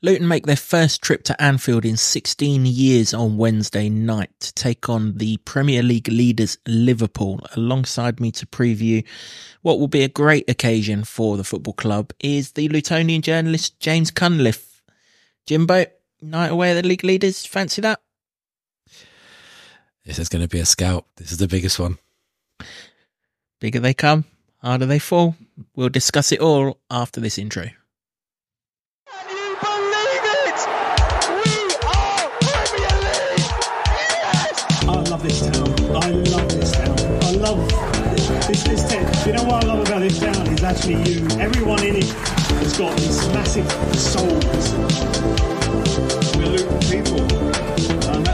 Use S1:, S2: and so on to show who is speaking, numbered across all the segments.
S1: Luton make their first trip to Anfield in 16 years on Wednesday night to take on the Premier League leaders Liverpool. Alongside me to preview what will be a great occasion for the football club is the Lutonian journalist James Cunliffe. Jimbo, night away at the league leaders, fancy that?
S2: This is going to be a scout. This is the biggest one.
S1: Bigger they come, harder they fall. We'll discuss it all after this intro.
S3: This town. I love this town. I love this, this town. You know what I love about this town is actually you. Everyone in it has got these massive souls.
S4: We're people, and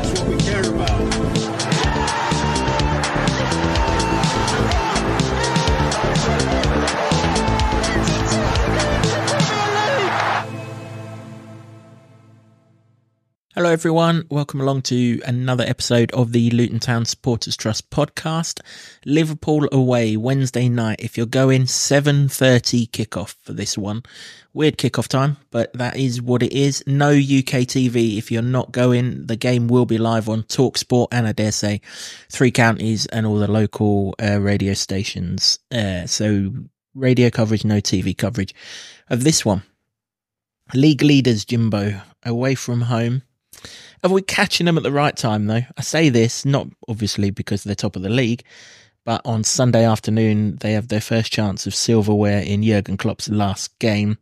S1: Hello, everyone. Welcome along to another episode of the Luton Town Supporters Trust podcast. Liverpool away Wednesday night. If you're going, 7.30 kickoff for this one. Weird kickoff time, but that is what it is. No UK TV. If you're not going, the game will be live on Talksport and I dare say three counties and all the local uh, radio stations. Uh, so radio coverage, no TV coverage of this one. League leaders, Jimbo, away from home are we catching them at the right time, though? I say this not obviously because they're top of the league, but on Sunday afternoon they have their first chance of silverware in Jurgen Klopp's last game.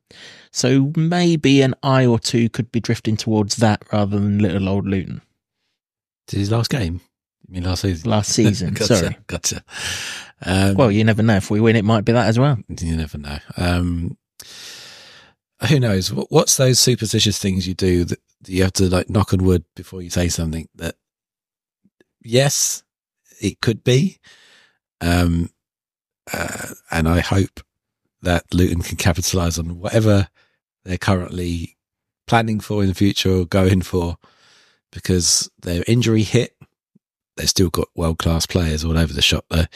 S1: So maybe an eye or two could be drifting towards that rather than little old Luton.
S2: Is his last game? I mean last season?
S1: Last season,
S2: gotcha,
S1: sorry.
S2: Gotcha. Um,
S1: well, you never know. If we win, it might be that as well.
S2: You never know. Um, who knows? What's those superstitious things you do that you have to like knock on wood before you say something that yes, it could be. Um, uh, and I hope that Luton can capitalize on whatever they're currently planning for in the future or going for because they're injury hit. They've still got world class players all over the shop there.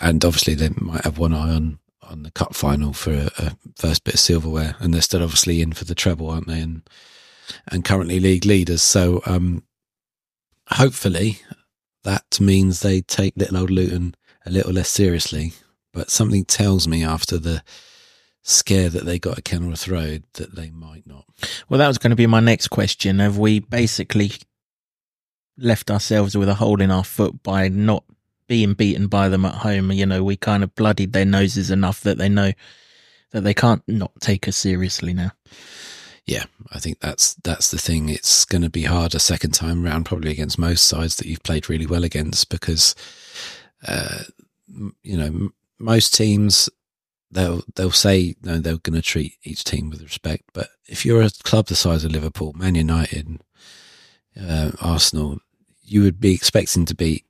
S2: And obviously they might have one eye on, on the cup final for a, a first bit of silverware and they're still obviously in for the treble, aren't they? And and currently league leaders. So um, hopefully that means they take little old Luton a little less seriously. But something tells me after the scare that they got at Kenilworth Road that they might not.
S1: Well, that was going to be my next question. Have we basically left ourselves with a hole in our foot by not being beaten by them at home? You know, we kind of bloodied their noses enough that they know that they can't not take us seriously now
S2: yeah, I think that's that's the thing. It's going to be hard a second time round, probably against most sides that you've played really well against, because uh, you know most teams they'll they'll say no, they're going to treat each team with respect. But if you're a club the size of Liverpool, Man United, uh, Arsenal, you would be expecting to beat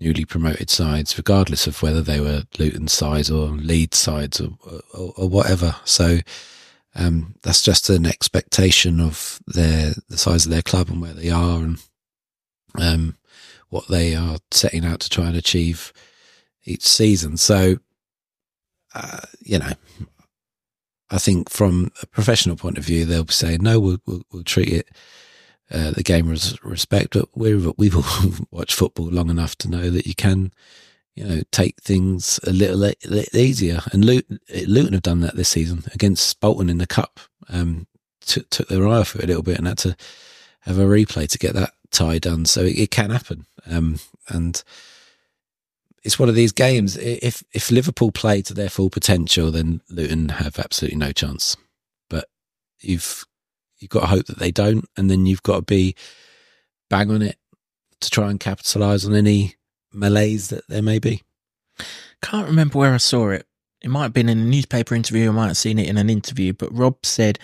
S2: newly promoted sides, regardless of whether they were Luton sides or Leeds sides or, or, or whatever. So um, that's just an expectation of their the size of their club and where they are and um, what they are setting out to try and achieve each season. So, uh, you know, I think from a professional point of view, they'll be saying, no, we'll, we'll, we'll treat it, uh, the game with respect, but we've, we've all watched football long enough to know that you can you know, take things a little, little easier. And Luton, Luton have done that this season against Bolton in the cup. Um, took their eye off it a little bit and had to have a replay to get that tie done. So it, it can happen. Um, and it's one of these games. If if Liverpool play to their full potential, then Luton have absolutely no chance. But you've you've got to hope that they don't, and then you've got to be bang on it to try and capitalise on any malaise that there may be?
S1: Can't remember where I saw it. It might have been in a newspaper interview. I might have seen it in an interview. But Rob said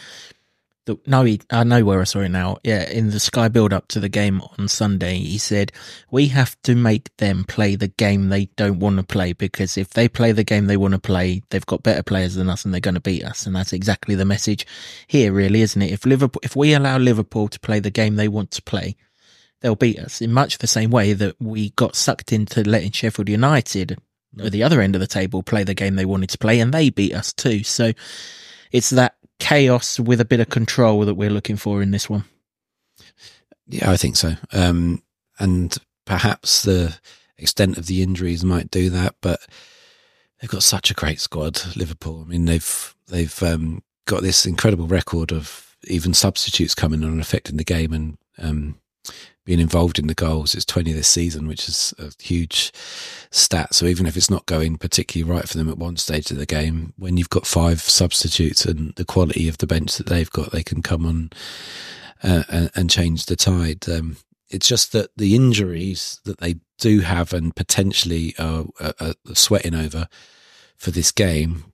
S1: that no, he, I know where I saw it now. Yeah, in the Sky build up to the game on Sunday, he said we have to make them play the game they don't want to play because if they play the game they want to play, they've got better players than us and they're going to beat us. And that's exactly the message here, really, isn't it? If Liverpool, if we allow Liverpool to play the game they want to play, they'll beat us in much the same way that we got sucked into letting Sheffield United at the other end of the table play the game they wanted to play and they beat us too. So it's that chaos with a bit of control that we're looking for in this one.
S2: Yeah, I think so. Um, and perhaps the extent of the injuries might do that, but they've got such a great squad, Liverpool. I mean, they've they've um, got this incredible record of even substitutes coming on and affecting the game and um, being involved in the goals. It's 20 this season, which is a huge stat. So even if it's not going particularly right for them at one stage of the game, when you've got five substitutes and the quality of the bench that they've got, they can come on uh, and, and, change the tide. Um, it's just that the injuries that they do have and potentially are, are, are sweating over for this game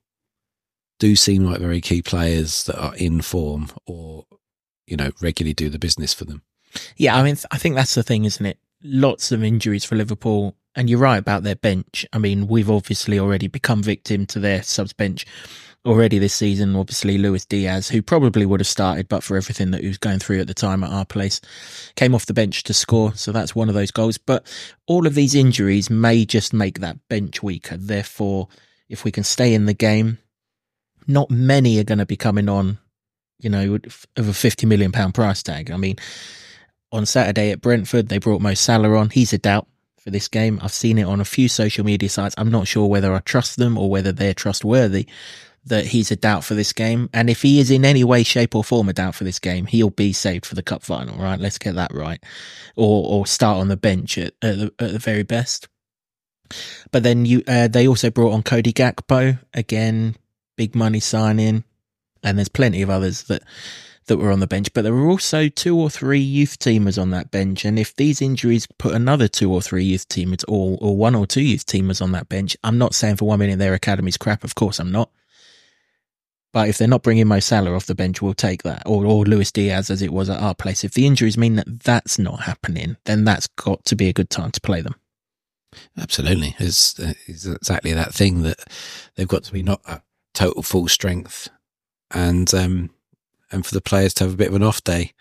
S2: do seem like very key players that are in form or, you know, regularly do the business for them.
S1: Yeah, I mean, I think that's the thing, isn't it? Lots of injuries for Liverpool. And you're right about their bench. I mean, we've obviously already become victim to their subs bench already this season. Obviously, Luis Diaz, who probably would have started, but for everything that he was going through at the time at our place, came off the bench to score. So that's one of those goals. But all of these injuries may just make that bench weaker. Therefore, if we can stay in the game, not many are going to be coming on, you know, of a 50 million pound price tag. I mean, on Saturday at Brentford, they brought Mo Salah on. He's a doubt for this game. I've seen it on a few social media sites. I'm not sure whether I trust them or whether they're trustworthy that he's a doubt for this game. And if he is in any way, shape or form a doubt for this game, he'll be saved for the cup final, right? Let's get that right. Or, or start on the bench at, at, the, at the very best. But then you, uh, they also brought on Cody Gakpo again, big money signing. And there's plenty of others that, that were on the bench, but there were also two or three youth teamers on that bench. And if these injuries put another two or three youth teamers or, or one or two youth teamers on that bench, I'm not saying for one minute their academy's crap. Of course I'm not. But if they're not bringing Mo Salah off the bench, we'll take that. Or, or Luis Diaz as it was at our place. If the injuries mean that that's not happening, then that's got to be a good time to play them.
S2: Absolutely. It's, it's exactly that thing that they've got to be not at total full strength. And, um, and for the players to have a bit of an off day.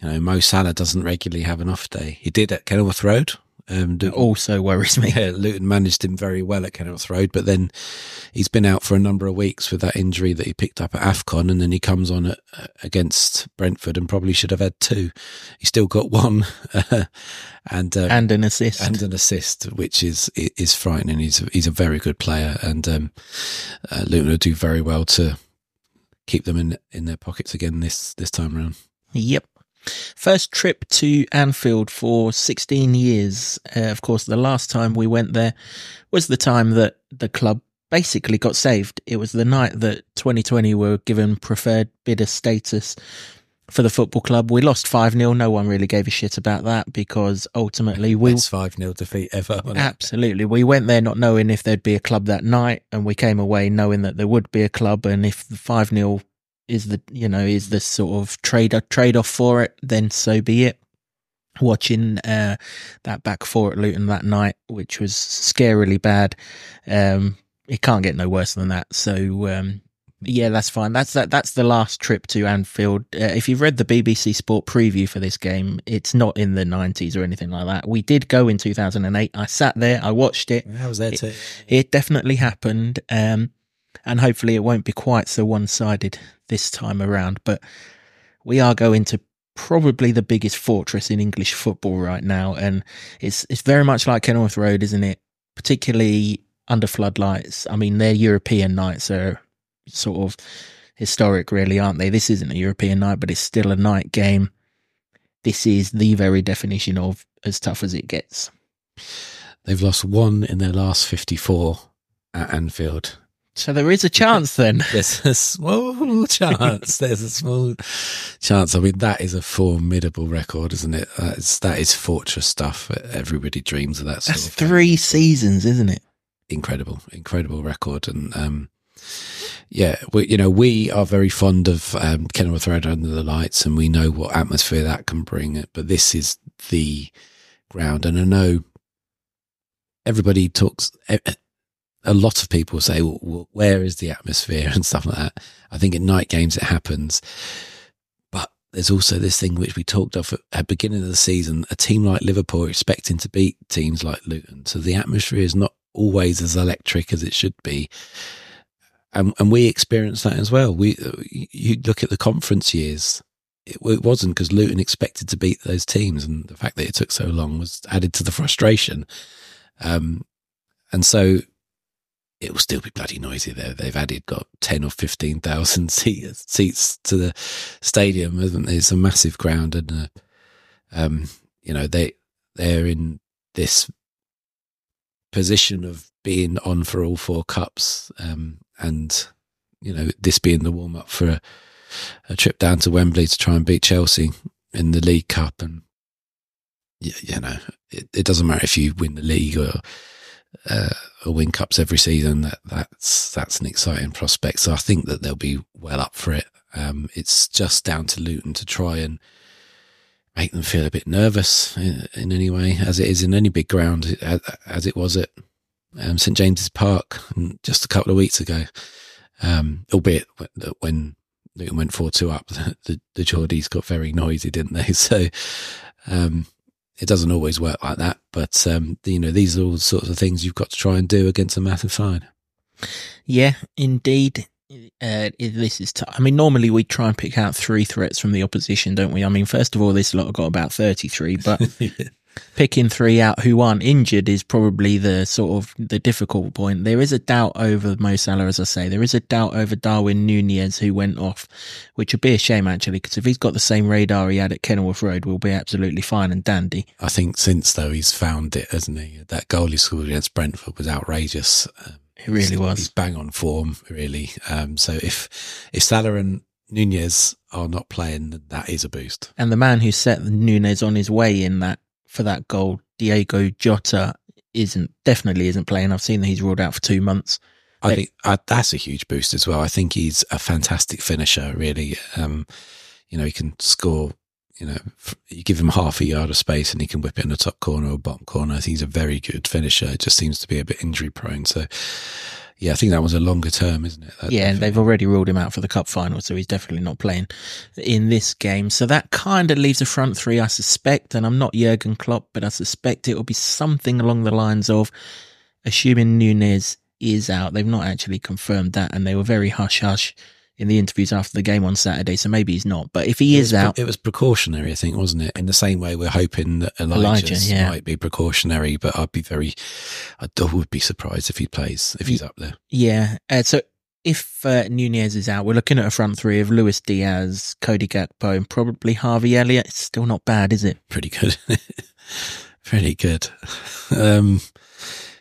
S2: You know, Mo Salah doesn't regularly have an off day. He did at Kenilworth Road.
S1: Um, it also worries me.
S2: Yeah, Luton managed him very well at Kenilworth Road, but then he's been out for a number of weeks with that injury that he picked up at AFCON, and then he comes on at, against Brentford and probably should have had two. He still got one, and um,
S1: and an assist,
S2: and an assist, which is is frightening. He's a, he's a very good player, and um, uh, Luton will do very well to keep them in in their pockets again this this time around.
S1: Yep. First trip to Anfield for 16 years. Uh, of course, the last time we went there was the time that the club basically got saved. It was the night that 2020 were given preferred bidder status for the football club. We lost 5 0. No one really gave a shit about that because ultimately we.
S2: It's 5 0 defeat ever.
S1: Absolutely. We went there not knowing if there'd be a club that night, and we came away knowing that there would be a club. And if the 5 0 is the you know is the sort of trade trade off for it, then so be it. Watching uh, that back four at Luton that night, which was scarily bad, um, it can't get no worse than that. So um, yeah, that's fine. That's that. That's the last trip to Anfield. Uh, if you've read the BBC Sport preview for this game, it's not in the nineties or anything like that. We did go in two thousand and eight. I sat there. I watched it.
S2: I was there
S1: too.
S2: It,
S1: it definitely happened. Um, and hopefully it won't be quite so one sided this time around. But we are going to probably the biggest fortress in English football right now, and it's it's very much like Kenilworth Road, isn't it? Particularly under floodlights. I mean, their European nights are sort of historic, really, aren't they? This isn't a European night, but it's still a night game. This is the very definition of as tough as it gets.
S2: They've lost one in their last 54 at Anfield.
S1: So there is a chance then.
S2: There's a small chance. There's a small chance. I mean, that is a formidable record, isn't it? That is, that is fortress stuff. Everybody dreams of that.
S1: That's of three seasons, isn't it?
S2: Incredible, incredible record. And, um, yeah, we, you know, we are very fond of um, Kenilworth Road under the lights, and we know what atmosphere that can bring. But this is the ground, and I know everybody talks a lot of people say, well, where is the atmosphere and stuff like that. I think at night games it happens. But there's also this thing which we talked of at the beginning of the season, a team like Liverpool expecting to beat teams like Luton. So the atmosphere is not always as electric as it should be. And and we experienced that as well. We you look at the conference years. It, it wasn't because Luton expected to beat those teams, and the fact that it took so long was added to the frustration. Um, and so it will still be bloody noisy there. They've added got ten or fifteen thousand seats seats to the stadium, isn't there? It's a massive ground, and uh, um, you know they they're in this position of being on for all four cups, um, and you know this being the warm up for a, a, trip down to Wembley to try and beat Chelsea in the League Cup, and you, you know it, it, doesn't matter if you win the league or uh, or win cups every season. That that's that's an exciting prospect. So I think that they'll be well up for it. Um, it's just down to Luton to try and make them feel a bit nervous in, in any way, as it is in any big ground, as, as it was at um, St James's Park just a couple of weeks ago. Um, albeit when Luton went 4 2 up, the, the, the Geordies got very noisy, didn't they? So, um, it doesn't always work like that, but, um, you know, these are all the sorts of things you've got to try and do against a massive side.
S1: Yeah, indeed uh, this is tough. I mean, normally we try and pick out three threats from the opposition, don't we? I mean, first of all, this lot have got about 33, but. picking three out who aren't injured is probably the sort of the difficult point. There is a doubt over Mo Salah, as I say. There is a doubt over Darwin Nunez, who went off, which would be a shame, actually, because if he's got the same radar he had at Kenilworth Road, we'll be absolutely fine and dandy.
S2: I think since, though, he's found it, hasn't he? That goal he scored against Brentford was outrageous. Um,
S1: it really
S2: he's,
S1: was.
S2: He's bang on form, really. Um, so if if Salah and Nunez are not playing, that is a boost.
S1: And the man who set Nunez on his way in that for that goal, Diogo Jota, isn't definitely isn't playing. I've seen that he's ruled out for two months.
S2: I think uh, that's a huge boost as well. I think he's a fantastic finisher. Really, um, you know, he can score you know, you give him half a yard of space and he can whip it in the top corner or bottom corner. He's a very good finisher. It just seems to be a bit injury prone. So, yeah, I think that was a longer term, isn't it?
S1: That yeah, and they've already ruled him out for the cup final, so he's definitely not playing in this game. So that kind of leaves a front three, I suspect, and I'm not Jurgen Klopp, but I suspect it will be something along the lines of assuming Nunez is out. They've not actually confirmed that, and they were very hush hush in the interviews after the game on Saturday, so maybe he's not. But if he
S2: it
S1: is out,
S2: it was precautionary, I think, wasn't it? In the same way, we're hoping that Elijah yeah. might be precautionary, but I'd be very, I would be surprised if he plays if he's up there.
S1: Yeah. Uh, so if uh, Nunez is out, we're looking at a front three of Luis Diaz, Cody Gakpo, and probably Harvey Elliott. It's still not bad, is it?
S2: Pretty good. Pretty good. Um,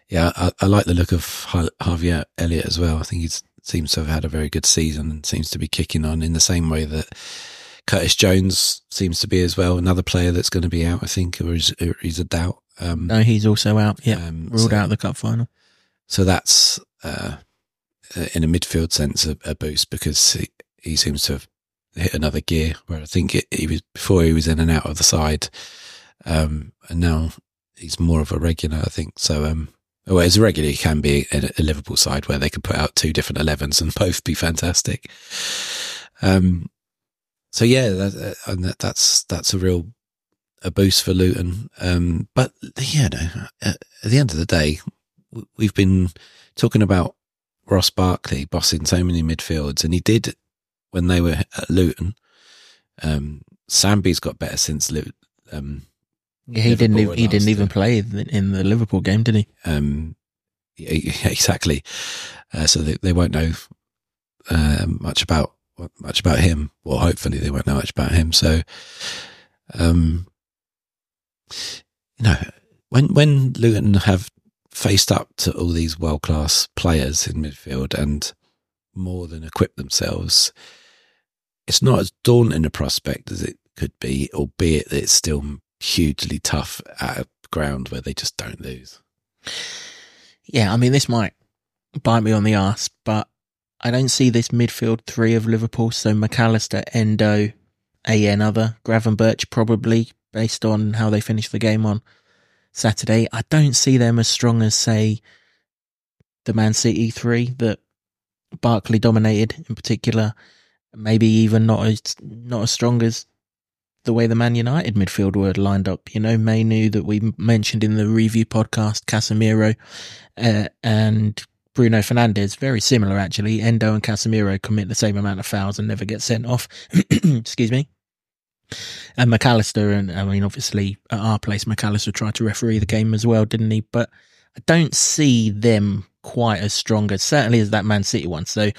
S2: yeah, I, I, like the look of Harvey Elliott as well. I think he's seems to have had a very good season and seems to be kicking on in the same way that Curtis Jones seems to be as well. Another player that's going to be out, I think, or is, or he's a doubt.
S1: Um, no, he's also out. Yeah, um, ruled so, out the cup final.
S2: So that's uh, in a midfield sense a, a boost because he, he, seems to have hit another gear where I think it, he was before he was in and out of the side, um, and now he's more of a regular. I think so. Um, well, as regularly can be a, a Liverpool side where they can put out two different 11s and both be fantastic. Um, so yeah, that, uh, and that, that's, that's a real, a boost for Luton. Um, but yeah, no, at, at the end of the day, we've been talking about Ross Barkley bossing so many midfields and he did when they were at Luton. Um, Sambi's got better since Luton, um,
S1: yeah, he Liverpool didn't. He didn't even play in the Liverpool game, did he?
S2: Um, yeah, exactly. Uh, so they, they won't know uh, much about much about him. Well, hopefully they won't know much about him. So, um, you know, when when Luton have faced up to all these world class players in midfield and more than equipped themselves, it's not as daunting a prospect as it could be, albeit that it's still hugely tough at a ground where they just don't lose.
S1: Yeah, I mean, this might bite me on the ass, but I don't see this midfield three of Liverpool. So Mac Allister, Endo, AN other, Gravenberch probably based on how they finished the game on Saturday. I don't see them as strong as say the Man City three that Barkley dominated in particular. Maybe even not as not as strong as the way the Man United midfield were lined up. You know, Mainoo that we mentioned in the review podcast, Casemiro, uh, and Bruno Fernandes, very similar actually. Endo and Casemiro commit the same amount of fouls and never get sent off. Excuse me. And Mac Allister, and I mean, obviously at our place, Mac Allister tried to referee the game as well, didn't he? But I don't see them quite as strong as certainly as that Man City one. So,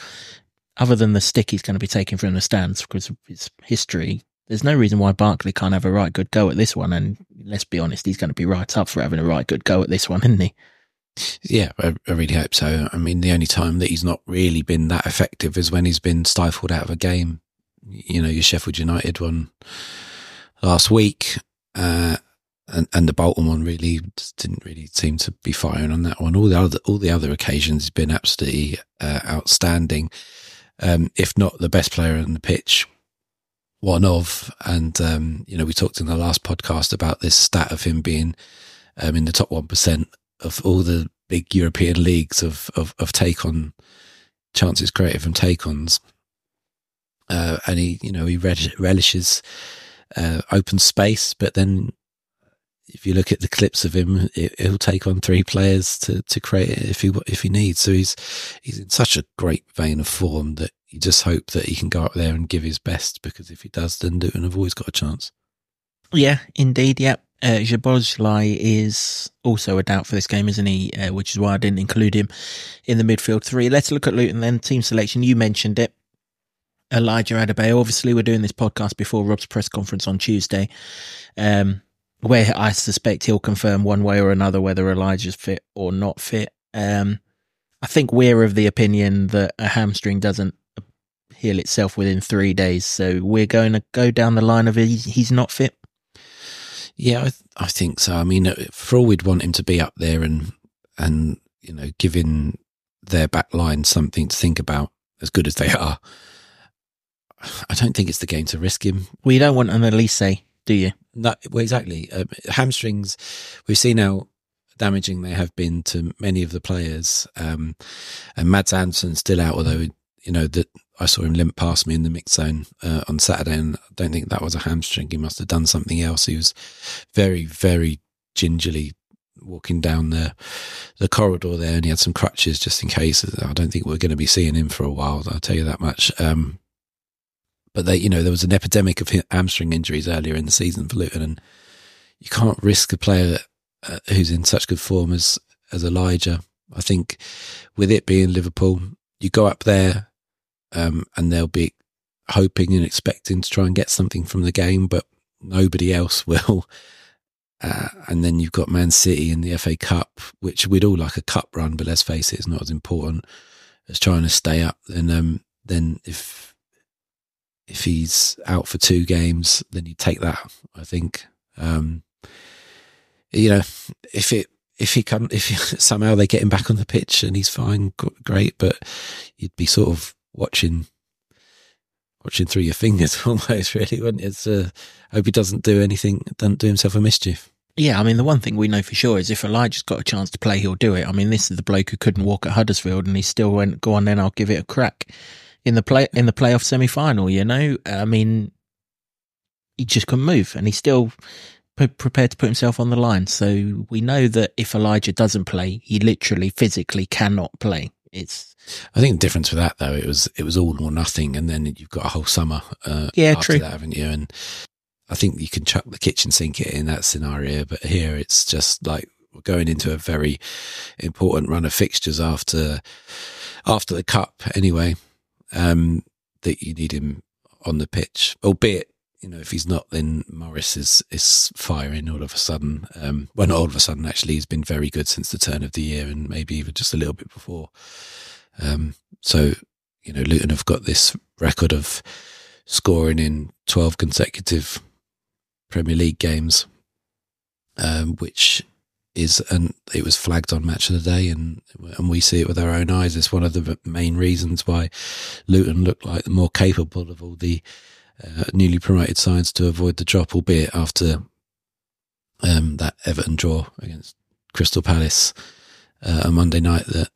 S1: other than the stick he's going to be taking from the stands because his history, there's no reason why Barkley can't have a right good go at this one. And let's be honest, he's going to be right up for having a right good go at this one, isn't he?
S2: Yeah, I, I really hope so. I mean, the only time that he's not really been that effective is when he's been stifled out of a game. You know, your Sheffield United one last week, uh, and, and the Bolton one really didn't really seem to be firing on that one. All the other all the other occasions has been absolutely uh, outstanding. Um, if not the best player on the pitch, one of. And um, you know, we talked in the last podcast about this stat of him being um, in the top one percent of all the big European leagues of of, of take on chances created from take ons. Uh, and he, you know, he relishes uh, open space, but then if you look at the clips of him, it, will take on three players to, to create it if he if he needs. So he's he's in such a great vein of form that you just hope that he can go up there and give his best because if he does, then Luton have always got a chance.
S1: Yeah, indeed. Yep. Uh, is also a doubt for this game, isn't he? Uh, which is why I didn't include him in the midfield three. Let's look at Luton then. Team selection. You mentioned it. Elijah Adebayo. Obviously, we're doing this podcast before Rob's press conference on Tuesday. Um, where I suspect he'll confirm one way or another whether Elijah's fit or not fit. Um, I think we're of the opinion that a hamstring doesn't heal itself within three days, so we're going to go down the line of he's not fit.
S2: Yeah, I, th- I think so. I mean, for all we'd want him to be up there and and you know giving their back line something to think about, as good as they are. I don't think it's the game to risk him.
S1: We don't want an Elise do you?
S2: No, well, exactly. Um, hamstrings, we've seen how damaging they have been to many of the players. Um, and Mads Andersen's still out, although, you know, that I saw him limp past me in the mix zone uh, on Saturday, and I don't think that was a hamstring. He must have done something else. He was very, very gingerly walking down the the corridor there, and he had some crutches just in case. I don't think we're going to be seeing him for a while. I'll tell you that much. Um, but they, you know, there was an epidemic of hamstring injuries earlier in the season for Luton, and you can't risk a player uh, who's in such good form as as Elijah. I think with it being Liverpool, you go up there, um, and they'll be hoping and expecting to try and get something from the game, but nobody else will. Uh, and then you've got Man City in the FA Cup, which we'd all like a cup run, but let's face it, it's not as important as trying to stay up. Then, um, then if if he's out for two games, then you take that. I think, um, you know, if it if he can if somehow they get him back on the pitch and he's fine, great. But you'd be sort of watching watching through your fingers almost, really, wouldn't it? It's, uh, hope he doesn't do anything, doesn't do himself a mischief.
S1: Yeah, I mean, the one thing we know for sure is if Elijah's got a chance to play, he'll do it. I mean, this is the bloke who couldn't walk at Huddersfield and he still went, go on then, I'll give it a crack in the play in the playoff semi final. You know, I mean, he just couldn't move, and he's still p- prepared to put himself on the line. So we know that if Elijah doesn't play, he literally physically cannot play. It's.
S2: I think the difference with that though, it was it was all or nothing, and then you've got a whole summer. Uh,
S1: yeah, true.
S2: That, haven't you? And I think you can chuck the kitchen sink in that scenario, but here it's just like we're going into a very important run of fixtures after after the cup anyway um, that you need him on the pitch, albeit you know, if he's not, then Morris is is firing all of a sudden. Um, well, not all of a sudden. Actually, he's been very good since the turn of the year, and maybe even just a little bit before. Um, so, you know, Luton have got this record of scoring in twelve consecutive Premier League games, um, which is and it was flagged on match of the day and and we see it with our own eyes. It's one of the main reasons why Luton looked like the more capable of all the uh, newly promoted sides to avoid the drop albeit after um, that Everton draw against Crystal Palace uh, on Monday night that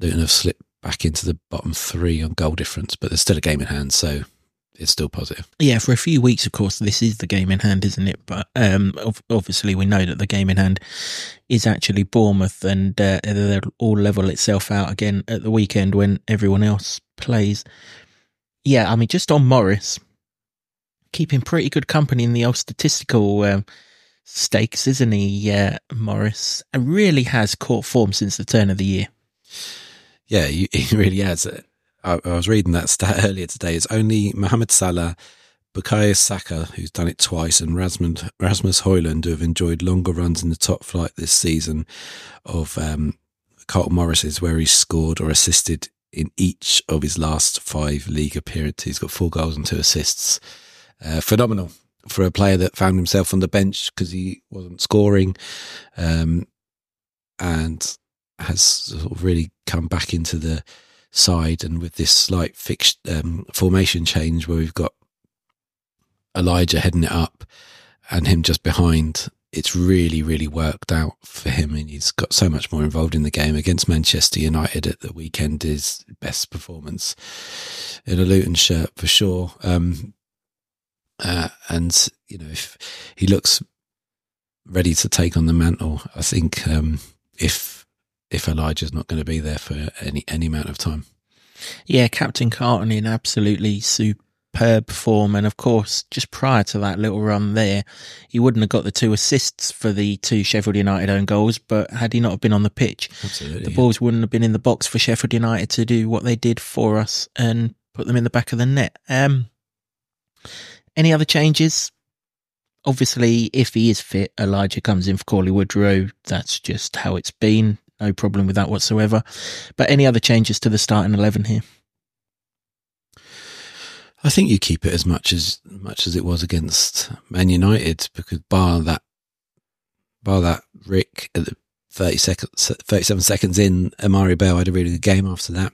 S2: Luton have slipped back into the bottom three on goal difference but there's still a game in hand so it's still positive.
S1: Yeah, for a few weeks, of course, this is the game in hand, isn't it? But um, obviously, we know that the game in hand is actually Bournemouth, and uh, they'll all level itself out again at the weekend when everyone else plays. Yeah, I mean, just on Morris, keeping pretty good company in the old statistical um, stakes, isn't he, uh, Morris? And really has caught form since the turn of the year.
S2: Yeah, he, he really has. I, I was reading that stat earlier today. It's only Mohamed Salah, Bukayo Saka, who's done it twice, and Rasmus, Rasmus Hojlund, who have enjoyed longer runs in the top flight this season of um, Carlton Morris's, where he's scored or assisted in each of his last five league appearances. He's got four goals and two assists. Uh, phenomenal for a player that found himself on the bench because he wasn't scoring um, and has sort of really come back into the side. And with this slight fixed um, formation change where we've got Elijah heading it up and him just behind, it's really, really worked out for him. And he's got so much more involved in the game against Manchester United at the weekend. His best performance in a Luton shirt for sure. Um, uh, and you know, if he looks ready to take on the mantle, I think um, if if Elijah's not going to be there for any any amount of time,
S1: Yeah, Captain Carlton in absolutely superb form. And of course, just prior to that little run there, he wouldn't have got the two assists for the two Sheffield United own goals. But had he not have been on the pitch,
S2: absolutely,
S1: the balls wouldn't have been in the box for Sheffield United to do what they did for us and put them in the back of the net. Um, any other changes? Obviously, if he is fit, Elijah comes in for Cauley Woodrow. That's just how it's been. No problem with that whatsoever. But any other changes to the starting eleven here?
S2: I think you keep it as much as much as it was against Man United because bar that bar that Rick at the 30 seconds 37 seconds in Amari Bell had a really good game after that.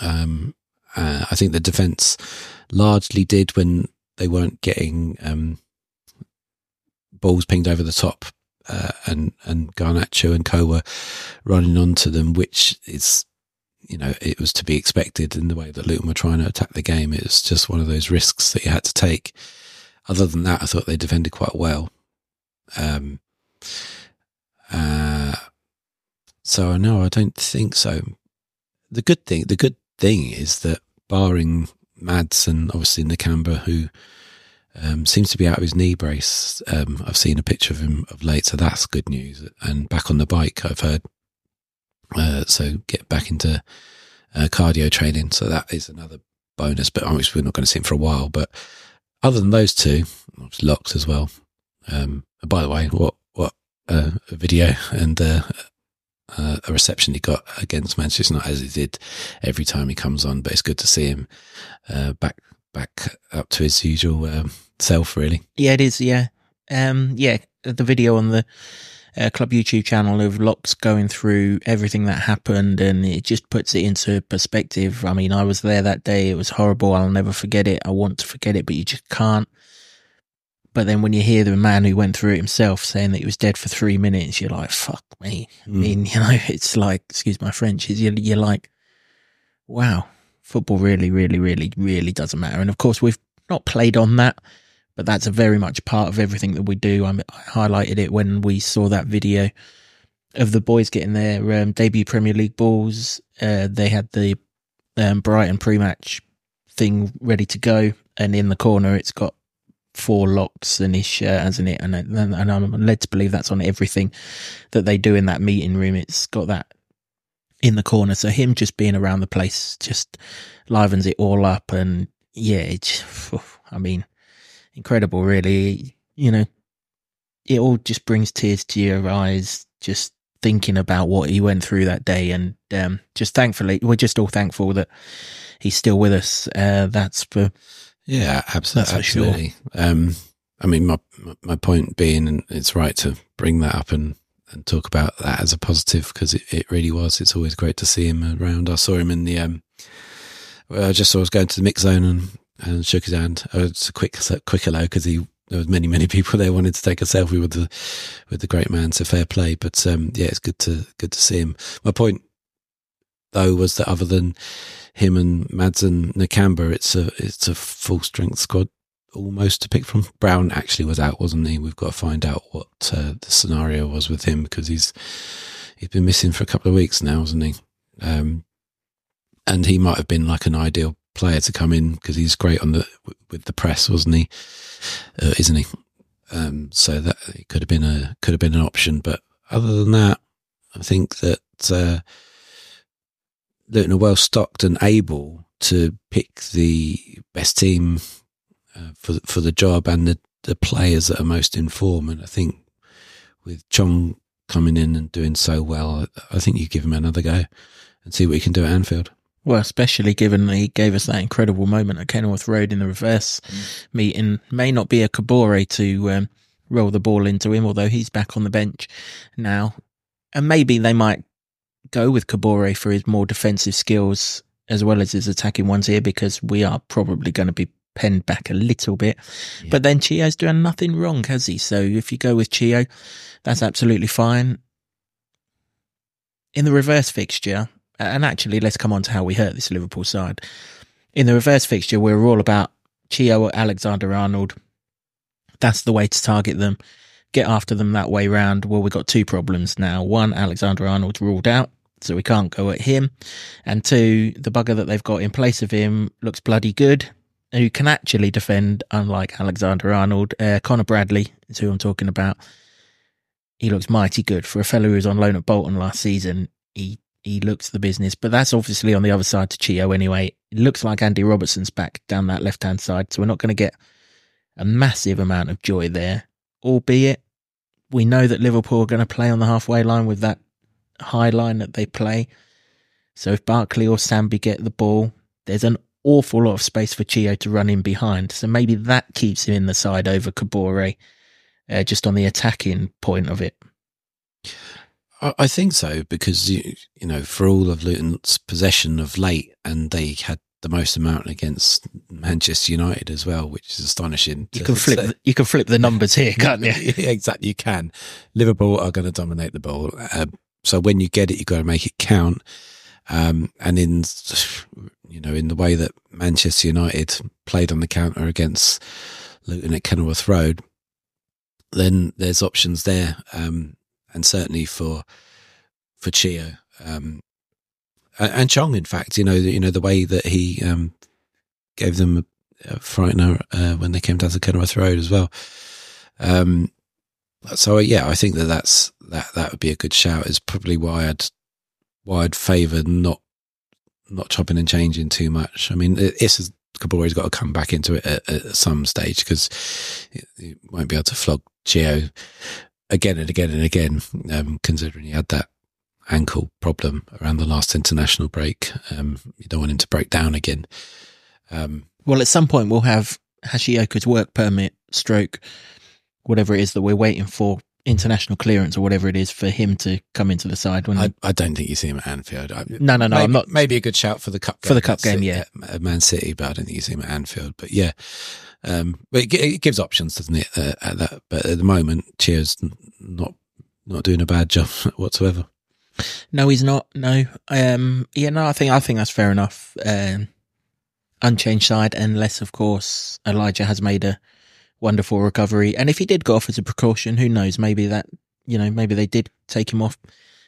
S2: Um uh, I think the defense largely did when they weren't getting um, balls pinged over the top uh, and and Garnacho and Co were running onto them which is you know, it was to be expected in the way that Luton were trying to attack the game. It was just one of those risks that you had to take. Other than that, I thought they defended quite well. Um, uh, so no, I don't think so. The good thing, the good thing is that barring Mads and obviously Nakamba, who um, seems to be out of his knee brace, um, I've seen a picture of him of late, so that's good news. And back on the bike, I've heard uh, so get back into uh, cardio training. So that is another bonus, but obviously we're not going to see him for a while. But other than those two, locked as well. Um, by the way, what what uh, a video and uh, uh, a reception he got against Manchester United as he did every time he comes on. But it's good to see him uh, back back up to his usual um, self. Really,
S1: Yeah, it is. Yeah, um, yeah. The video on the uh, club YouTube channel of Locks going through everything that happened, and it just puts it into perspective. I mean, I was there that day; it was horrible. I'll never forget it. I want to forget it, but you just can't. But then when you hear the man who went through it himself saying that he was dead for three minutes, you're like, "Fuck me." I mean, you know, it's like, excuse my French, is you're, you're like, "Wow." Football really, really, really, really doesn't matter. And of course, we've not played on that but that's a very much part of everything that we do. I, I highlighted it when we saw that video of the boys getting their um, debut Premier League balls. Uh, they had the um, Brighton pre-match thing ready to go, and in the corner it's got four locks and his shirt, hasn't it? And and, I'm led to believe that's on everything that they do in that meeting room. It's got that in the corner, so him just being around the place just livens it all up, and yeah, it's, I mean incredible, really. You know, it all just brings tears to your eyes just thinking about what he went through that day. And um, just thankfully, we're just all thankful that he's still with us. Uh, that's for.
S2: Yeah, absolutely.
S1: That's for sure.
S2: absolutely. Um, I mean, my my point being, and it's right to bring that up and, and talk about that as a positive because it, it really was. It's always great to see him around. I saw him in the. Um, well, I just saw I was going to the mix zone and and shook his hand. Oh, it's a quick, quick hello because he there was many, many people there wanted to take a selfie with the with the great man. So fair play, but um, yeah, it's good to good to see him. My point though was that other than him and Mads and Nakamba, it's a it's a full strength squad almost to pick from. Brown actually was out, wasn't he? We've got to find out what uh, the scenario was with him because he's he's been missing for a couple of weeks now, hasn't he? Um, and he might have been like an ideal player to come in because he's great on the with the press, wasn't he? Uh, isn't he? Um, so that it could have been a could have been an option, but other than that, I think that uh, Luton are well stocked and able to pick the best team uh, for for the job and the, the players that are most in form. And I think with Chong coming in and doing so well, I think you give him another go and see what he can do at Anfield.
S1: Well, especially given he gave us that incredible moment at Kenilworth Road in the reverse meeting. May not be a Kabore to um, roll the ball into him, although he's back on the bench now. And maybe they might go with Kabore for his more defensive skills as well as his attacking ones here because we are probably going to be penned back a little bit.
S2: Yeah.
S1: But then Chio's doing nothing wrong, has he? So if you go with Chio, that's absolutely fine. In the reverse fixture, and actually let's come on to how we hurt this Liverpool side. In the reverse fixture, we we're all about Chio or Alexander Arnold. That's the way to target them. Get after them that way round. Well, we've got two problems now. One, Alexander Arnold's ruled out, so we can't go at him. And two, the bugger that they've got in place of him looks bloody good, who can actually defend, unlike Alexander Arnold. Uh, Conor Bradley is who I'm talking about. He looks mighty good for a fellow who was on loan at Bolton last season. He he looks the business, but that's obviously on the other side to Chio anyway. It looks like Andy Robertson's back down that left hand side, so we're not going to get a massive amount of joy there. Albeit, we know that Liverpool are going to play on the halfway line with that high line that they play. So if Barkley or Sambi get the ball, there's an awful lot of space for Chio to run in behind. So maybe that keeps him in the side over Kabore, uh, just on the attacking point of it.
S2: I, I think so because you you know for all of Luton's possession of late, and they had the most amount against Manchester United as well, which is astonishing.
S1: You can flip. The, you can flip the numbers here, can't you?
S2: Yeah, exactly. You can. Liverpool are going to dominate the ball. Uh, so when you get it, you've got to make it count. Um, and in, you know, in the way that Manchester United played on the counter against Luton at Kenilworth Road, then there's options there. Um, and certainly for, for Chio, um, and, Chong, in fact, you know, you know, the way that he, um, gave them a, frightener, uh, when they came down to Kenworth Road as well. Um, so yeah, I think that that's that that would be a good shout. Is probably why I'd why I'd favour not not chopping and changing too much. I mean, it- it's Kabore's got to come back into it at, at some stage because he won't be able to flog Chio again and again and again, um, considering he had that ankle problem around the last international break. Um, you don't want him to break down again. Um,
S1: Well, at some point we'll have Hashioka's work permit, stroke, whatever it is that we're waiting for, international clearance or whatever it is for him to come into the side. When
S2: I, I don't think you see him at Anfield. I,
S1: no, no, no,
S2: maybe,
S1: I'm not.
S2: Maybe a good shout for the cup
S1: For the
S2: game
S1: cup game,
S2: City-
S1: yeah.
S2: at Man City, but I don't think you see him at Anfield. But yeah, um, but it, it gives options, doesn't it? Uh, at that, but at the moment, Cheers not not doing a bad job whatsoever.
S1: No, he's not. No. Um. Yeah. No. I think. I think that's fair enough. Um. Unchanged side, unless of course Elijah has made a wonderful recovery, and if he did go off as a precaution, who knows? Maybe that you know, maybe they did take him off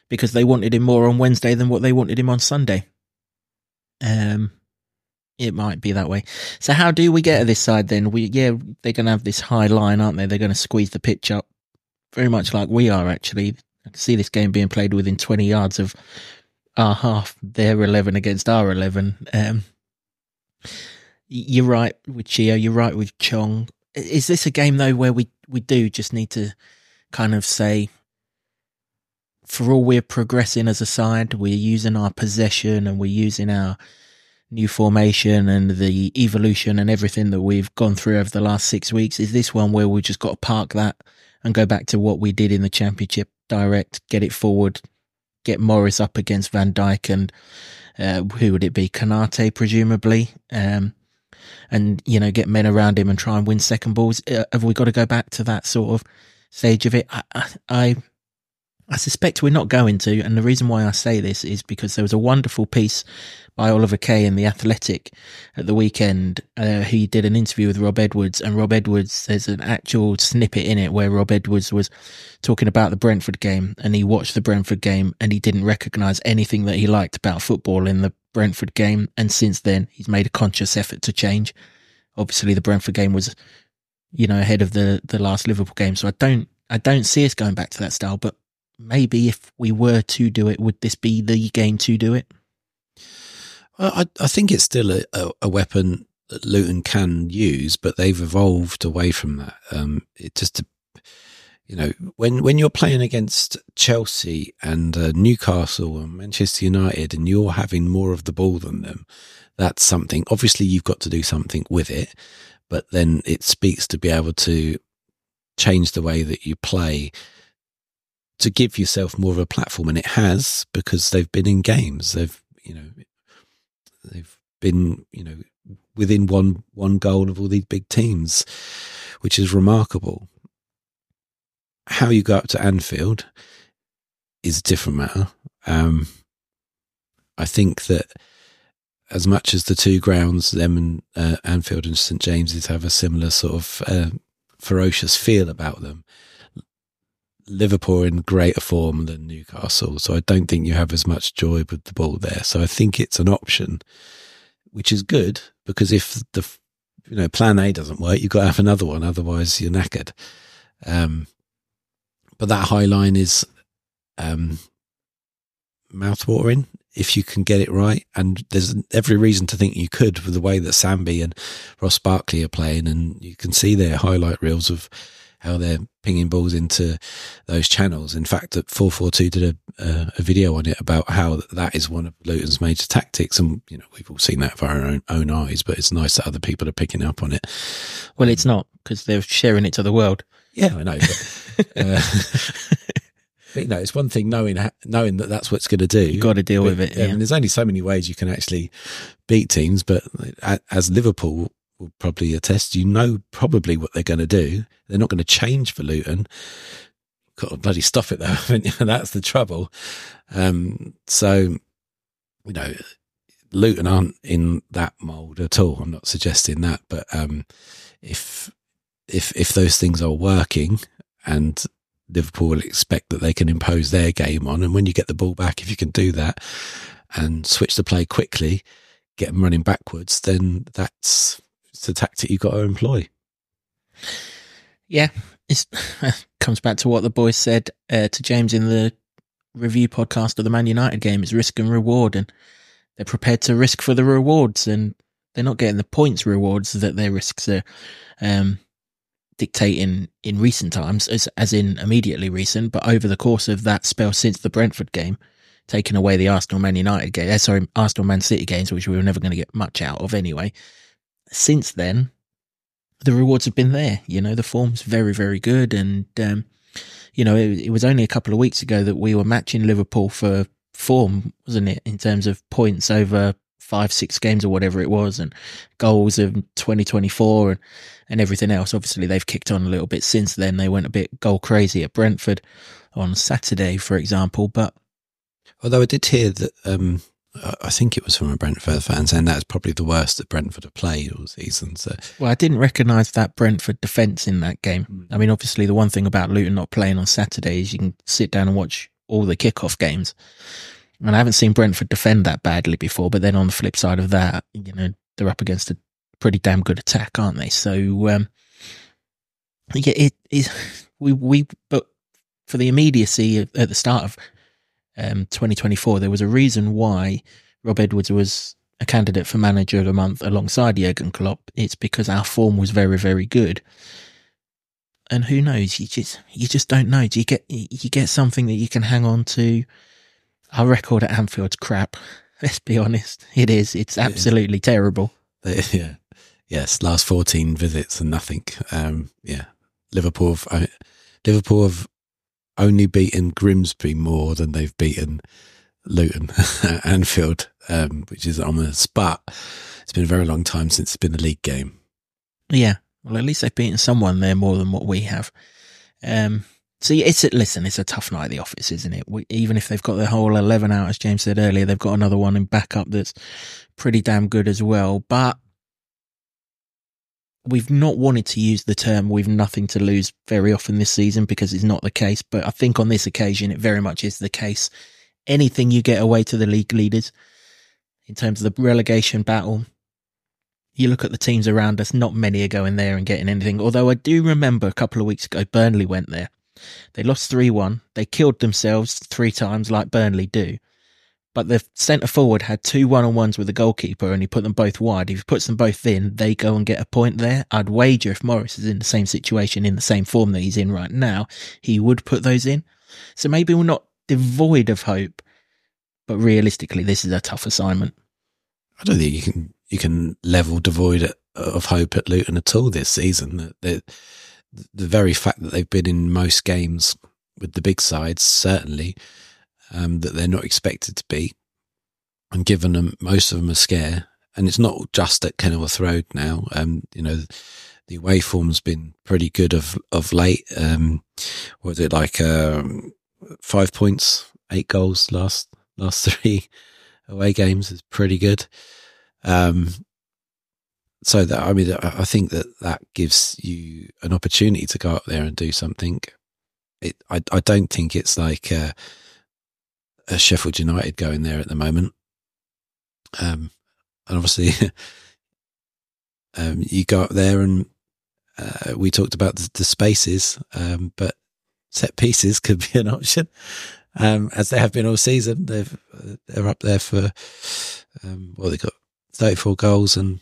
S1: because they wanted him more on Wednesday than what they wanted him on Sunday. Um. It might be that way. So how do we get to this side then? We yeah, they're going to have this high line, aren't they? They're going to squeeze the pitch up, very much like we are actually. I can see this game being played within 20 yards of our half, their 11 against our 11. Um, you're right with Chio, you're right with Chong. Is this a game though where we, we do just need to kind of say, for all we're progressing as a side, we're using our possession and we're using our new formation and the evolution and everything that we've gone through over the last six weeks. Is this one where we just got to park that and go back to what we did in the championship direct, get it forward, get Morris up against Van Dijk and uh, who would it be? Konate, presumably. Um, and, you know, get men around him and try and win second balls. Uh, have we got to go back to that sort of stage of it? I, I, I, I suspect we're not going to, and the reason why I say this is because there was a wonderful piece by Oliver Kay in the Athletic at the weekend. Uh, he did an interview with Rob Edwards, and Rob Edwards, there's an actual snippet in it where Rob Edwards was talking about the Brentford game, and he watched the Brentford game, and he didn't recognise anything that he liked about football in the Brentford game, and since then he's made a conscious effort to change. Obviously, the Brentford game was, you know, ahead of the the last Liverpool game, so I don't I don't see us going back to that style, but maybe if we were to do it, would this be the game to do it?
S2: I, I think it's still a, a, a, weapon that Luton can use, but they've evolved away from that. Um, it just, you know, when when you're playing against Chelsea and uh, Newcastle and Manchester United, and you're having more of the ball than them, that's something. Obviously, you've got to do something with it, but then it speaks to be able to change the way that you play to give yourself more of a platform, and it has because they've been in games. They've you know they've been you know within one one goal of all these big teams, which is remarkable. How you go up to Anfield is a different matter. Um, I think that as much as the two grounds, them and uh, Anfield and St James's, have a similar sort of uh, ferocious feel about them. Liverpool in greater form than Newcastle, so I don't think you have as much joy with the ball there. So I think it's an option, which is good because if the you know plan A doesn't work, you've got to have another one. Otherwise, you're knackered. Um, but that high line is um, mouthwatering if you can get it right. And there's every reason to think you could with the way that Sambi and Ross Barkley are playing, and you can see their highlight reels of how they're pinging balls into those channels. In fact, that 442 did a, uh, a video on it about how that is one of Luton's major tactics. And, you know, we've all seen that with our own, own eyes, but it's nice that other people are picking up on it.
S1: Well, it's not because they're sharing it to the world.
S2: Yeah, I know. But, uh, but, you know, it's one thing knowing knowing that that's what's going to do.
S1: You've got to deal
S2: but,
S1: with it.
S2: Yeah. I mean, there's only so many ways you can actually beat teams, but as Liverpool will probably attest. You know probably what they're going to do. They're not going to change for Luton. Got to bloody stop it though. That's the trouble. Um, so, you know, Luton aren't in that mould at all. I'm not suggesting that, but um, if if if those things are working and Liverpool will expect that they can impose their game on, and when you get the ball back, if you can do that and switch the play quickly, get them running backwards, then that's it's a tactic you've got to employ.
S1: Yeah, it comes back to what the boys said uh, to James in the review podcast of the Man United game. It's risk and reward, and they're prepared to risk for the rewards, and they're not getting the points rewards that their risks are um, dictating in recent times, as as in immediately recent, but over the course of that spell since the Brentford game. Taking away the Arsenal Man United game, uh, sorry, Arsenal Man City games, which we were never going to get much out of anyway since then, the rewards have been there. You know, the form's very, very good. And, um, you know, it, it, was only a couple of weeks ago that we were matching Liverpool for form, wasn't it? In terms of points over five, six games or whatever it was and goals of 2024 and, and everything else. Obviously, they've kicked on a little bit since then. They went a bit goal crazy at Brentford on Saturday, for example. But
S2: although I did hear that, um, I think it was from a Brentford fan saying that's probably the worst that Brentford have played all season. So,
S1: well, I didn't recognise that Brentford defence in that game. Mm. I mean, obviously, the one thing about Luton not playing on Saturday is you can sit down and watch all the kickoff games. And I haven't seen Brentford defend that badly before. But then on the flip side of that, you know, they're up against a pretty damn good attack, aren't they? So, um, yeah, it is. We we but for the immediacy at the start of um, 2024, there was a reason why Rob Edwards was a candidate for manager of the month alongside Jurgen Klopp. It's because our form was very, very good. And who knows? You just you just don't know. Do you get you get something that you can hang on to? Our record at Anfield's crap. Let's be honest. It is. It's absolutely terrible.
S2: Yeah. Yes. Last 14 visits and nothing. Um, yeah. Liverpool have, uh, Liverpool have only beaten Grimsby more than they've beaten Luton, Anfield, um, which is ominous. But it's been a very long time since it's been a league game.
S1: Yeah. Well, at least they've beaten someone there more than what we have. Um, See, it's a, listen, it's a tough night at the office, isn't it? We, even if they've got their whole 11 out, as James said earlier, they've got another one in backup that's pretty damn good as well. But we've not wanted to use the term we've nothing to lose very often this season because it's not the case. But I think on this occasion, it very much is the case. Anything you get away to the league leaders in terms of the relegation battle, you look at the teams around us, not many are going there and getting anything. Although I do remember a couple of weeks ago, Burnley went there. They lost 3 1. They killed themselves three times, like Burnley do. But the centre forward had two one on ones with the goalkeeper and he put them both wide. If he puts them both in, they go and get a point there. I'd wager if Morris is in the same situation, in the same form that he's in right now, he would put those in. So maybe we're not devoid of hope, but realistically, this is a tough assignment.
S2: I don't think you can you can level devoid of hope at Luton at all this season. The, the very fact that they've been in most games with the big sides, certainly, um, that they're not expected to be, and given them most of them a scare. And it's not just at Kenilworth Road now. Um, you know, the away form's been pretty good of of late. Um, was it like um, five points, eight goals last last three away games is pretty good. Um, so that I mean, I think that that gives you an opportunity to go up there and do something. It, I, I don't think it's like a, a Sheffield United going there at the moment. Um, and obviously, um, you go up there and uh, we talked about the, the spaces, um, but set pieces could be an option um, as they have been all season. They've they're up there for um, well, they've got thirty four goals and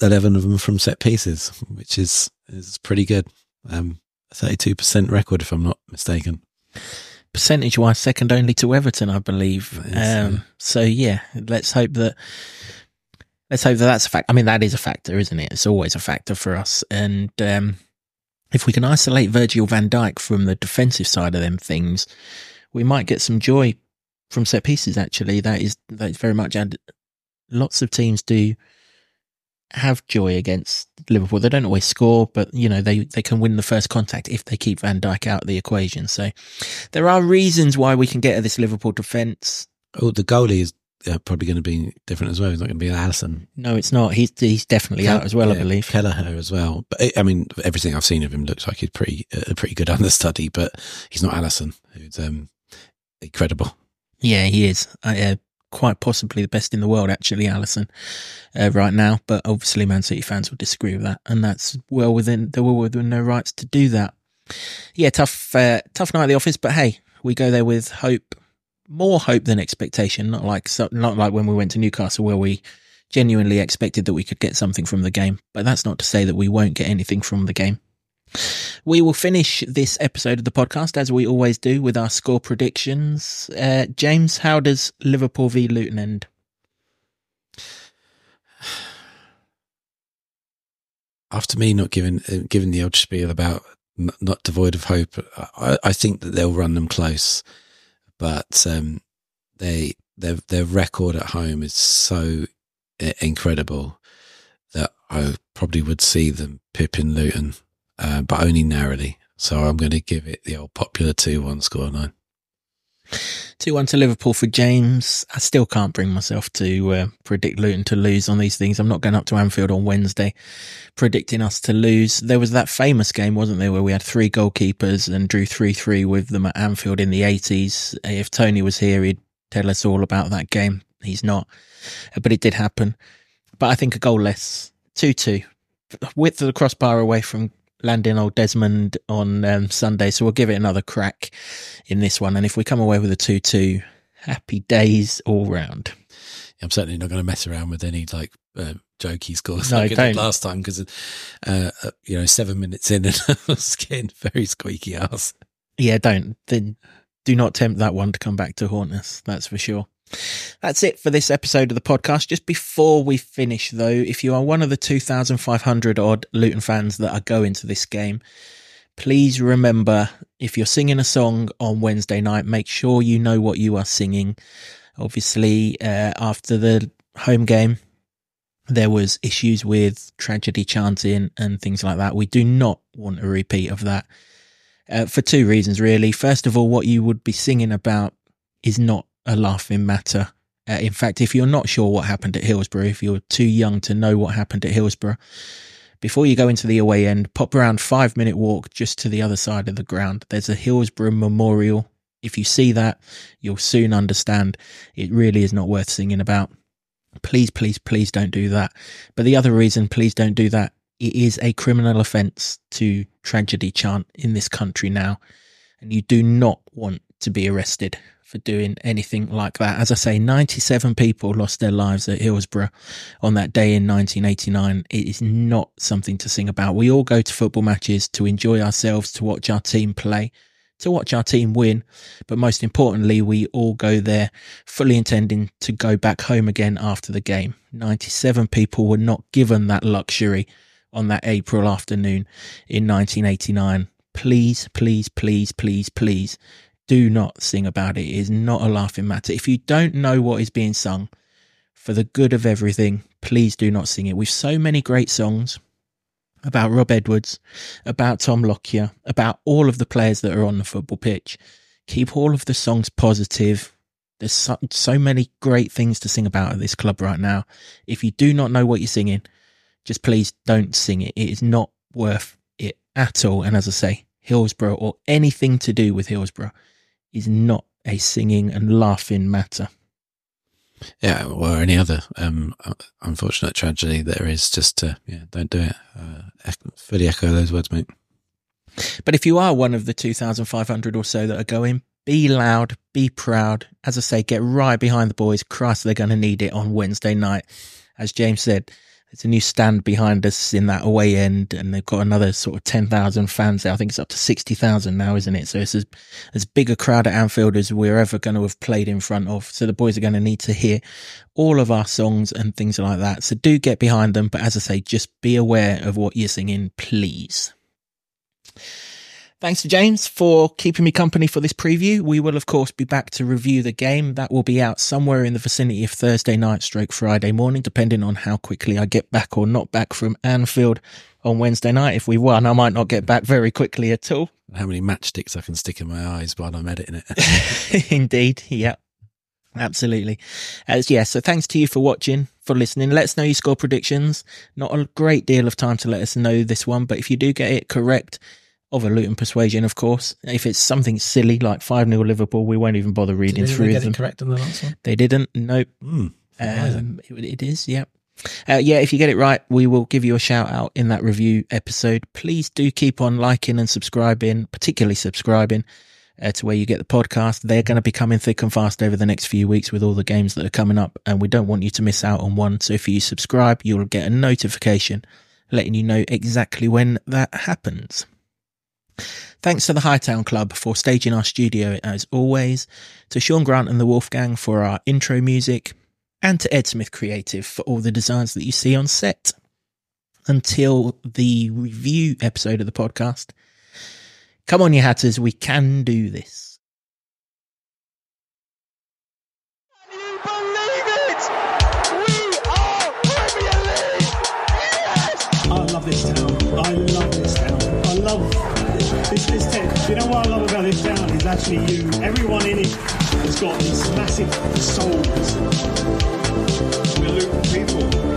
S2: eleven of them from set pieces, which is is pretty good. Um, thirty two percent record, if I'm not mistaken.
S1: Percentage wise, second only to Everton, I believe. Um, so yeah, let's hope that. Let's hope that that's a fact. I mean, that is a factor, isn't it? It's always a factor for us. And um, if we can isolate Virgil van Dijk from the defensive side of them things, we might get some joy from set pieces. Actually, that is that is very much and lots of teams do have joy against Liverpool. They don't always score, but you know they they can win the first contact if they keep Van Dijk out of the equation. So there are reasons why we can get at this Liverpool defence.
S2: Oh, the goalie is uh, probably going to be different as well. He's not going to be Alisson.
S1: No, it's not. He's he's definitely Kel- out as well.
S2: yeah,
S1: I believe
S2: Kelleher as well. But I mean, everything I've seen of him looks like he's pretty a pretty good understudy. But he's not Alisson, who's um, incredible.
S1: Yeah, he is. Uh, quite possibly the best in the world, actually, Alisson, uh, right now. But obviously, Man City fans will disagree with that, and that's well within they're well within their rights to do that. Yeah, tough, uh, tough night at the office, but hey, we go there with hope, more hope than expectation. Not like not like when we went to Newcastle, where we genuinely expected that we could get something from the game. But that's not to say that we won't get anything from the game. We will finish this episode of the podcast as we always do with our score predictions. Uh, James, how does Liverpool v Luton end?
S2: After me not giving uh, giving the old spiel about n- not devoid of hope, I, I think that they'll run them close, but um, they their their record at home is so uh, incredible that I probably would see them pipping Luton uh, but only narrowly. So I'm going to give it the old popular 2 1 scoreline.
S1: 2 1 to Liverpool for James. I still can't bring myself to uh, predict Luton to lose on these things. I'm not going up to Anfield on Wednesday predicting us to lose. There was that famous game, wasn't there, where we had three goalkeepers and drew 3 3 with them at Anfield in the 80s. If Tony was here, he'd tell us all about that game. He's not, but it did happen. But I think a goal less, 2 2. Width of the crossbar away from landing old Desmond on um, Sunday, so we'll give it another crack in this one. And if we come away with a 2 2, happy days all round.
S2: I'm certainly not going to mess around with any like uh, jokey scores
S1: No,
S2: like I did last time because, uh, uh, you know, seven minutes in and I was getting very squeaky ass.
S1: Yeah, don't. Then do not tempt that one to come back to haunt us. That's for sure. That's it for this episode of the podcast. Just before we finish, though, if you are one of the 2,500 odd Luton fans that are going to this game, please remember if you're singing a song on Wednesday night, make sure you know what you are singing. Obviously, uh, after the home game, there was issues with tragedy chanting and things like that. We do not want a repeat of that. uh, for two reasons, really. First of all, what you would be singing about is not a laughing matter. Uh, in fact, if you're not sure what happened at Hillsborough, if you're too young to know what happened at Hillsborough, before you go into the away end, pop around five minute walk just to the other side of the ground. There's a Hillsborough Memorial. If you see that, you'll soon understand it really is not worth singing about. Please, please, please don't do that. But the other reason, please don't do that, it is a criminal offence to tragedy chant in this country now. And you do not want to be arrested for doing anything like that. As I say, 97 people lost their lives at Hillsborough on that day in 1989. It is not something to sing about. We all go to football matches to enjoy ourselves, to watch our team play, to watch our team win. But most importantly, we all go there fully intending to go back home again after the game. 97 people were not given that luxury on that April afternoon in 1989. Please, please, please, please, please do not sing about it. It is not a laughing matter. If you don't know what is being sung, for the good of everything, please do not sing it. We've so many great songs about Rob Edwards, about Tom Lockyer, about all of the players that are on the football pitch. Keep all of the songs positive. There's so, so many great things to sing about at this club right now. If you do not know what you're singing, just please don't sing it. It is not worth it at all. And as I say, Hillsborough or anything to do with Hillsborough is not a singing and laughing matter.
S2: Yeah, or any other um, unfortunate tragedy there is, just to, yeah, don't do it. Uh, fully echo those words, mate.
S1: But if you are one of the 2,500 or so that are going, be loud, be proud. As I say, get right behind the boys. Christ, they're going to need it on Wednesday night. As James said, there's a new stand behind us in that away end, and they've got another sort of 10,000 fans there. I think it's up to 60,000 now, isn't it? So it's as, as big a crowd at Anfield as we're ever going to have played in front of. So the boys are going to need to hear all of our songs and things like that. So do get behind them. But as I say, just be aware of what you're singing, please. Thanks to James for keeping me company for this preview. We will, of course, be back to review the game. That will be out somewhere in the vicinity of Thursday night stroke Friday morning, depending on how quickly I get back or not back from Anfield on Wednesday night. If we won, I might not get back very quickly at all.
S2: How many matchsticks I can stick in my eyes while I'm editing it.
S1: Indeed. Yeah. Absolutely. Uh, As yeah, so thanks to you for watching, for listening. Let us know your score predictions. Not a great deal of time to let us know this one, but if you do get it correct, of a Luton persuasion, of course. If it's something silly like 5 0 Liverpool, we won't even bother reading
S5: Did
S1: through
S5: get
S1: them.
S5: it correct on the last one?
S1: They didn't. Nope.
S2: Mm,
S1: Um, it, it is, yeah. Uh, yeah, if you get it right, we will give you a shout out in that review episode. Please do keep on liking and subscribing, particularly subscribing uh, to where you get the podcast. They're going to be coming thick and fast over the next few weeks with all the games that are coming up, and we don't want you to miss out on one. So if you subscribe, you'll get a notification letting you know exactly when that happens. Thanks to the Hightown Club for staging our studio as always, to Sean Grant and the Wolfgang for our intro music, and to Ed Smith Creative for all the designs that you see on set. Until the review episode of the podcast, come on, you hatters, we can do this.
S6: You
S3: know what I love about this town is actually you. Everyone in it has got these massive souls.
S4: We're people.